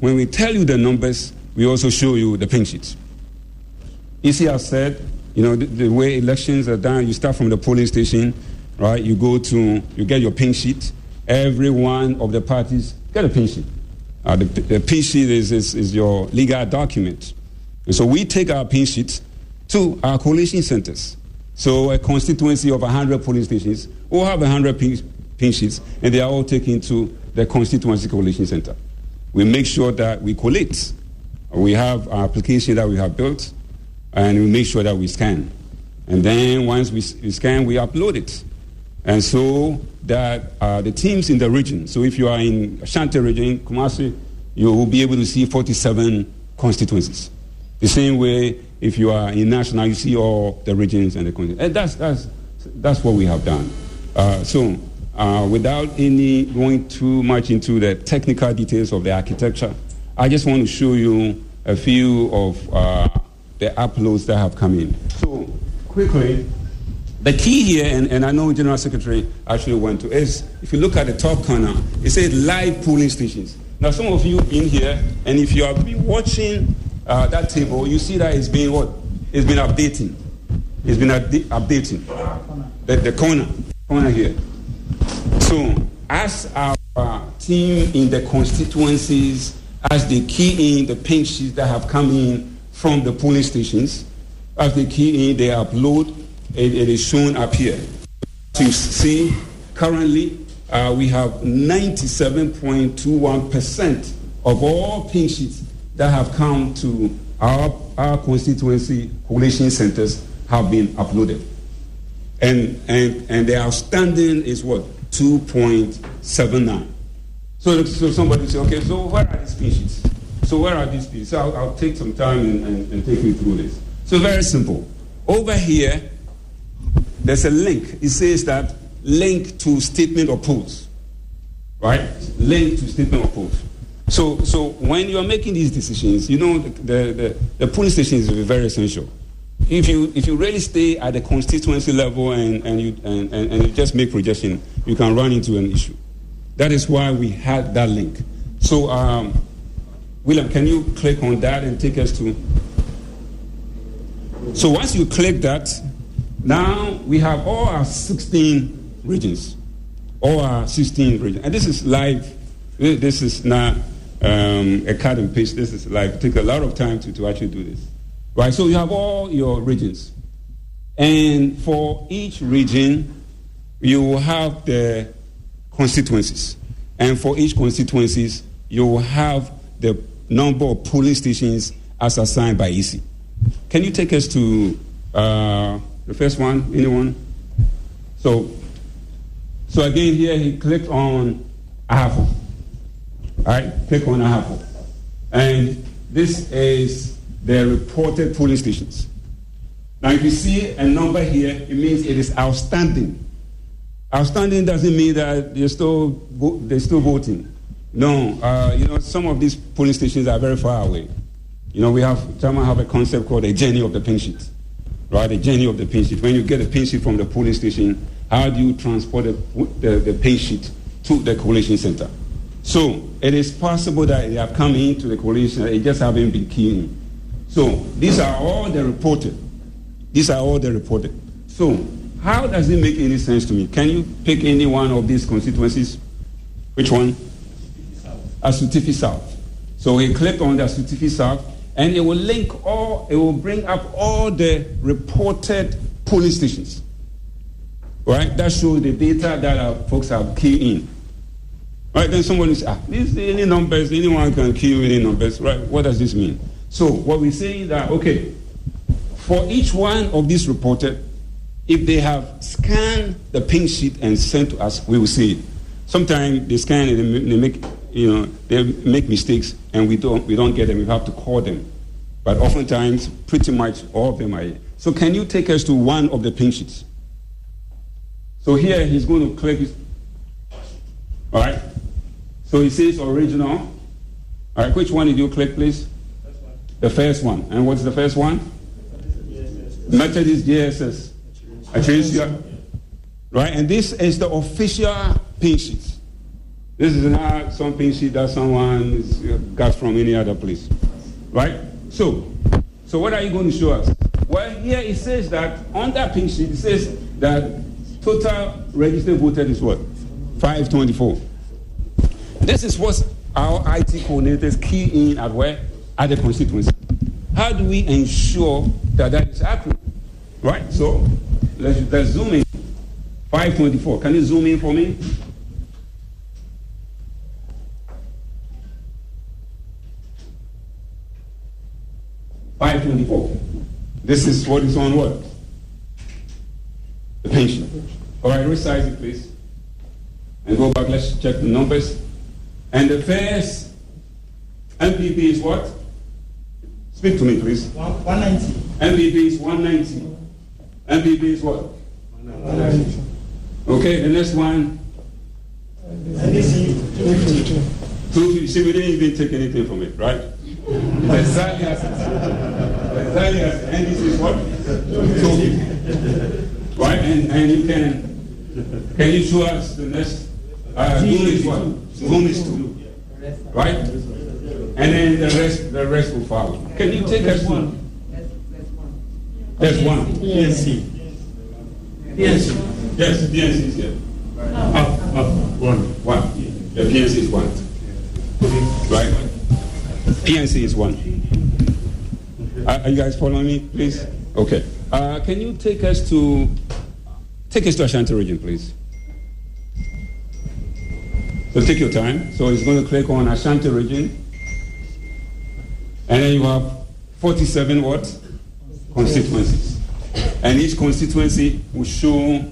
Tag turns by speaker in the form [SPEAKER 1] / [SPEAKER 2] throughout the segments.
[SPEAKER 1] when we tell you the numbers, we also show you the pink sheets. see, has said, you know, the, the, way elections are done, you start from the polling station, right? You go to, you get your pink sheet. Every one of the parties get a pink sheet. Uh, the, the pink sheet is, is, is your legal document. And so we take our pink sheets to our collation centers. So a constituency of 100 polling stations will have 100 pink, pink sheets, and they are all taken to the constituency collation center. We make sure that we collate. We have our application that we have built, and we make sure that we scan. And then once we, scan, we upload it. And so that uh, the teams in the region, so if you are in Ashanti region, Kumasi, you will be able to see 47 constituencies. The same way, if you are in national, you see all the regions and the constituencies. And that's, that's, that's what we have done. Uh, so, uh, without any going too much into the technical details of the architecture, I just want to show you a few of uh, the uploads that have come in. So, quickly, the key here, and, and I know General Secretary actually went to, is if you look at the top corner, it says live polling stations. Now, some of you in here, and if you have been watching uh, that table, you see that it's been what? It's been updating. It's been ad- updating. The, the corner, corner here. So, as our team in the constituencies, as they key in the pink sheets that have come in from the polling stations, as they key in, they upload, it, it is shown up here. To see, currently, uh, we have 97.21% of all pink sheets that have come to our, our constituency collation centers have been uploaded. And, and, and the outstanding is what? 2.79. So, so somebody say, okay, so where are these species? So where are these species? So I'll, I'll take some time and, and, and take you through this. So very simple. Over here, there's a link. It says that link to statement of polls. Right? Link to statement of polls. So, so when you are making these decisions, you know the, the, the, the polling station is very essential. If you, if you really stay at the constituency level and, and, you, and, and, and you just make projection, you can run into an issue. That is why we had that link. So, um, William, can you click on that and take us to? So once you click that, now we have all our 16 regions, all our 16 regions, and this is live. This is not um, a cut and paste. This is live. It take a lot of time to, to actually do this, right? So you have all your regions, and for each region, you will have the constituencies. And for each constituencies, you will have the number of polling stations as assigned by EC. Can you take us to uh, the first one? Anyone? So, so again, here he clicked on Ahafo. All right, click on Ahafo. And this is the reported polling stations. Now, if you see a number here, it means it is outstanding. Outstanding doesn't mean that they're still, they're still voting. No, uh, you know, some of these polling stations are very far away. You know, we have, German have a concept called a journey of the pin sheet, right? A journey of the pin sheet. When you get a pin sheet from the polling station, how do you transport the, the, the pin sheet to the collation center? So it is possible that they have come into the collation, they just haven't been keying. So these are all the reported. These are all the reported. So how does it make any sense to me? Can you pick any one of these constituencies? Which one? Asutifi South. So he click on the Asutifi South, and it will link all, it will bring up all the reported police stations. Right? That shows the data that our folks have keyed in. Right? Then someone is, ah, these any numbers, anyone can key any numbers. Right? What does this mean? So what we say is that, okay, for each one of these reported, if they have scanned the pink sheet and sent to us, we will see it. Sometimes they scan and they make, you know, they make mistakes and we don't, we don't get them. We have to call them. But oftentimes, pretty much all of them are here. So can you take us to one of the pink sheets? So here he's going to click. All right. So he says original. All right. Which one did you click, please? The first one. And what's the first one? Methodist JSS. Right? And this is the official pin sheet. This is not some pink sheet that someone uh, got from any other place. Right? So, so what are you going to show us? Well, here it says that on that pink sheet, it says that total registered voters is what? 524. This is what our IT coordinators key in at where? At the constituency. How do we ensure that that is accurate? Right? So let's, let's zoom in. 524. Can you zoom in for me? Five twenty-four. This is what is on what? The pension. All right, resize it, please. And go back. Let's check the numbers. And the first NPP is what? Speak to me, please.
[SPEAKER 2] 190.
[SPEAKER 1] NPP is 190. NPP is what?
[SPEAKER 2] 190.
[SPEAKER 1] Okay, the next one.
[SPEAKER 2] NDC 250.
[SPEAKER 1] 250. See, we didn't even take anything from it, right? Exactly as. Exactly as And this is what? 250. Right? And, and you can, can you show us the next? Uh, Zoom is what? Zoom is 2. Right? And then the rest, the rest will follow. Can you take us one? There's one.
[SPEAKER 2] PNC.
[SPEAKER 1] PNC. Yes, PNC is here. Up, up, one. One. The PNC is one. Right? PNC is one. Are, are you guys following me, please? Okay. Uh, can you take us to take us to Ashanti region, please? So take your time. So it's going to click on Ashanti region. And then you have 47 what? Constituencies. And each constituency will show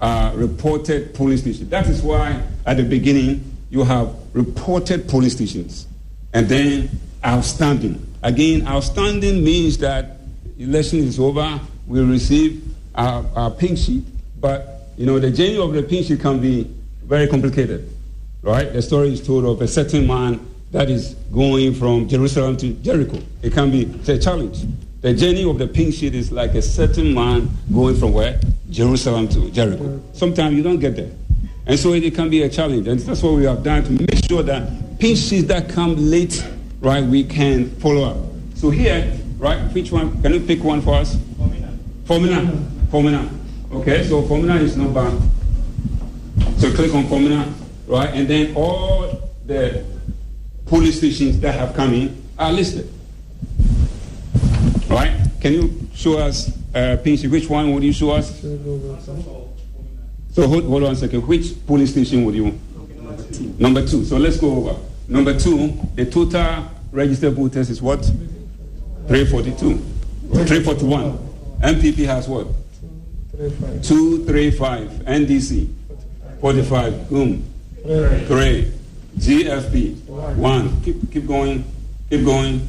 [SPEAKER 1] uh, reported polling stations. That is why at the beginning you have reported polling stations. And then outstanding. Again, outstanding means that election is over, we receive our, our pink sheet, but you know the journey of the pink sheet can be very complicated, right? The story is told of a certain man that is going from Jerusalem to Jericho. It can be a challenge. The journey of the pink sheet is like a certain man going from where? Jerusalem to Jericho. Sometimes you don't get there. And so it can be a challenge. And that's what we have done to make sure that pink sheets that come late, right, we can follow up. So here, right, which one? Can you pick one for us? Fomena. Fomena. Fomena. Okay, so Fomena is number. So click on Fomena, right, and then all the police stations that have come in are listed. Right? Can you show us, uh, Pinchy, which one would you show us? So hold, hold on a second. Which police station would you? Number two. So let's go over. Number two, the total registered voters is what? 342. 341. NPP has what? 235. NDC? 45. Boom. 3. GFP? 1. Keep, keep going. Keep going.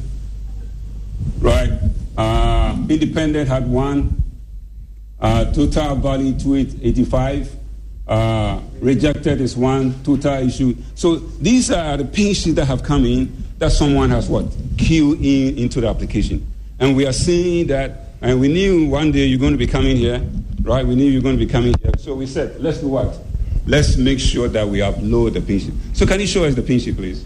[SPEAKER 1] Right. Uh, independent had 1. Uh, total value 2885. Uh, rejected is one, total issue. So these are the sheets that have come in that someone has what? Queued in into the application. And we are seeing that, and we knew one day you're going to be coming here, right? We knew you're going to be coming here. So we said, let's do what? Let's make sure that we upload the pink sheet. So can you show us the pink sheet, please?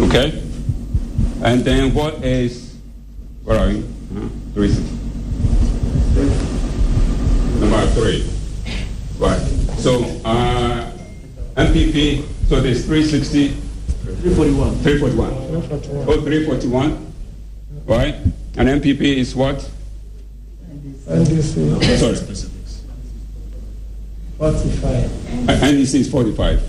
[SPEAKER 1] Okay. And then what is, where are you? Uh-huh. 360. Number three. Right. So uh, NPP, so there's 360.
[SPEAKER 2] 341.
[SPEAKER 1] 341. Oh, 341. Right? And NPP is what?
[SPEAKER 3] NDC.
[SPEAKER 1] Sorry.
[SPEAKER 2] 45.
[SPEAKER 1] Uh, NDC is 45.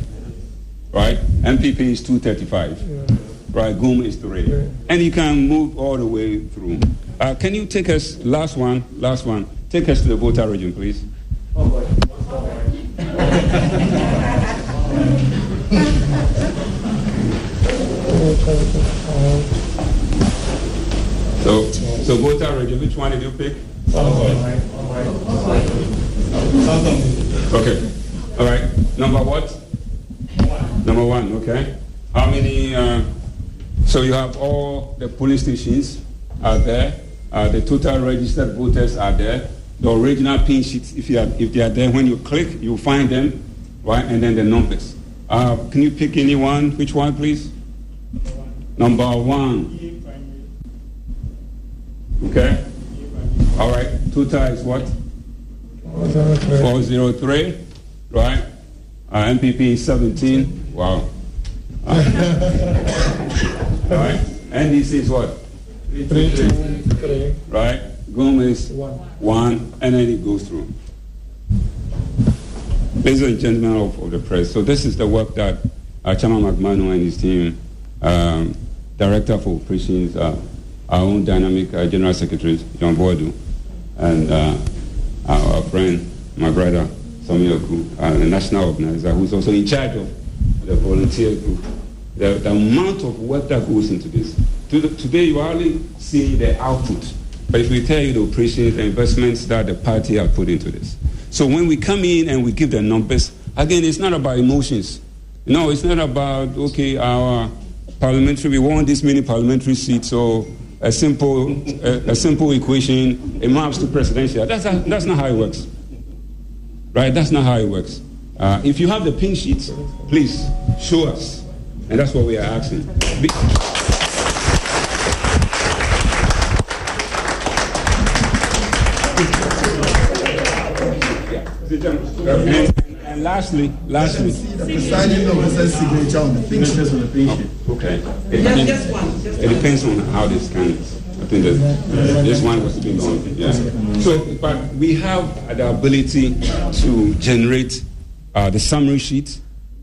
[SPEAKER 1] Right? NPP is 235.
[SPEAKER 3] Yeah.
[SPEAKER 1] Right? GUM is 3.
[SPEAKER 3] Yeah.
[SPEAKER 1] And you can move all the way through. Uh, can you take us, last one, last one, take us to the Volta region, please?
[SPEAKER 2] Oh boy.
[SPEAKER 1] So, so Volta region, which one did you pick? Okay. All right. Number what? Number one. Okay. How many? Uh, so you have all the police stations are there. Uh, the total registered voters are there. the original pin sheets. If you are, if they are there, when you click, you find them, right? And then the numbers. Uh, can you pick any one? Which one, please? Number one. Number one. Okay. All right. Total is what? 403. Right. Uh, NPP is 17. Wow. Uh, all right. NDC is what?
[SPEAKER 3] Three, two, three.
[SPEAKER 1] Right. GUM is
[SPEAKER 3] One.
[SPEAKER 1] one, and then it goes through. Ladies and gentlemen of, of the press, so this is the work that uh, Chairman McMahon and his team, um, Director for Operations, uh, our own dynamic uh, General Secretary, John Boadu, and uh, our, friend, my brother, Sammi Awuku, uh, the national organizer, who's also in charge of the volunteer group. The, the amount of work that goes into this. Today, you are only see the output, but if we tell you the operations, the investments that the party have put into this. So when we come in and we give the numbers, again, it's not about emotions. No, it's not about, okay, our parliamentary, we want this many parliamentary seats, so a simple, a, a simple equation, it maps to presidential. That's, not- that's not how it works. Right? That's not how it works. Uh, if you have the pin sheets, please show us. And that's what we are asking. Be-. And, and lastly, lastly,
[SPEAKER 4] The presiding officer's signature on the pink sheet.
[SPEAKER 2] on the patient.
[SPEAKER 1] okay. It,
[SPEAKER 5] Just, just one. Just
[SPEAKER 1] it depends on how they scan it. I think that this one was being done. Yeah. So, but we have the ability to generate uh, the summary sheet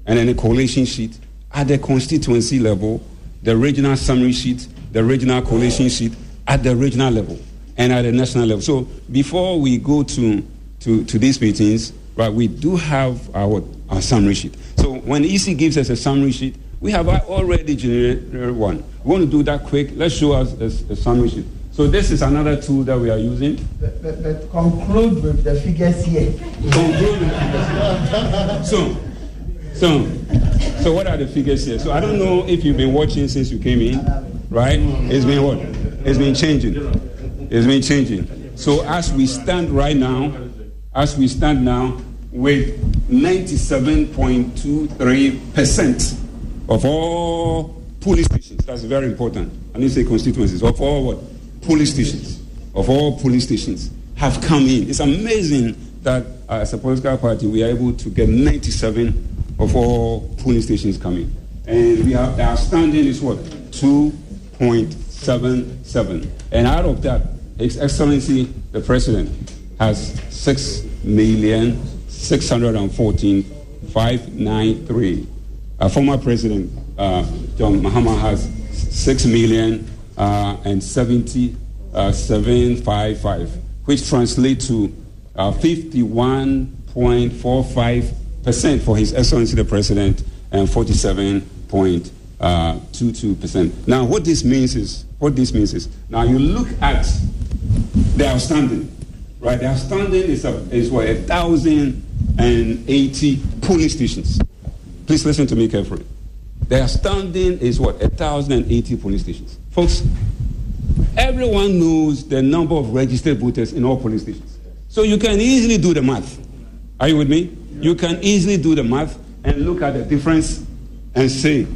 [SPEAKER 1] and then a collation sheet at the constituency level, the regional summary sheet, the regional collation sheet at the regional level and at the national level. So before we go to, to, to these meetings, right, we do have our, our summary sheet. So when EC gives us a summary sheet, we have already generated one. We want to do that quick. Let's show us a, a summary sheet. So this is another tool that we are using.
[SPEAKER 4] But, but, but conclude with the figures here.
[SPEAKER 1] So, so, so what are the figures here? So I don't know if you've been watching since you came in, right? It's been what? It's been changing. It's been changing. So as we stand right now, as we stand now, with 97.23 percent of all police stations. That's very important. I need to say constituencies of all what police stations of all police stations have come in. It's amazing that uh, as a political party we are able to get 97 of all polling stations coming, and we have our standing is what 2.77, and out of that, His Excellency the President has six million six hundred and fourteen five nine three. Our former president, uh, John Mahama, has six million uh, which translates to uh, fifty-one point four five percent for His Excellency the President and forty-seven point two two percent. Now, what this means is what this means is now you look at the outstanding, right? The outstanding is a, is what a thousand and eighty polling stations. Please listen to me carefully. The outstanding is what? 1,080 police stations. Folks, everyone knows the number of registered voters in all police stations. So you can easily do the math. Are you with me? You can easily do the math and look at the difference and say,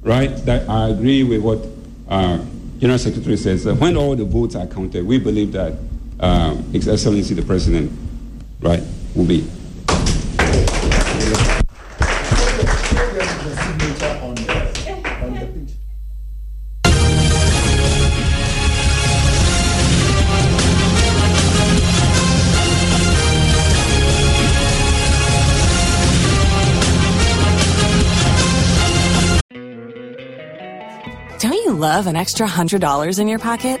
[SPEAKER 1] right, that I agree with what uh, General Secretary says. That when all the votes are counted, we believe that um, Excellency the President, right, will be.
[SPEAKER 6] Don't you love an extra $100 in your pocket?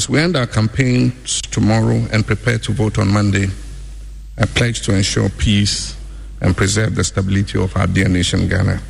[SPEAKER 5] As we end our campaigns tomorrow and prepare to vote on Monday, I pledge to ensure peace and preserve the stability of our dear nation, Ghana.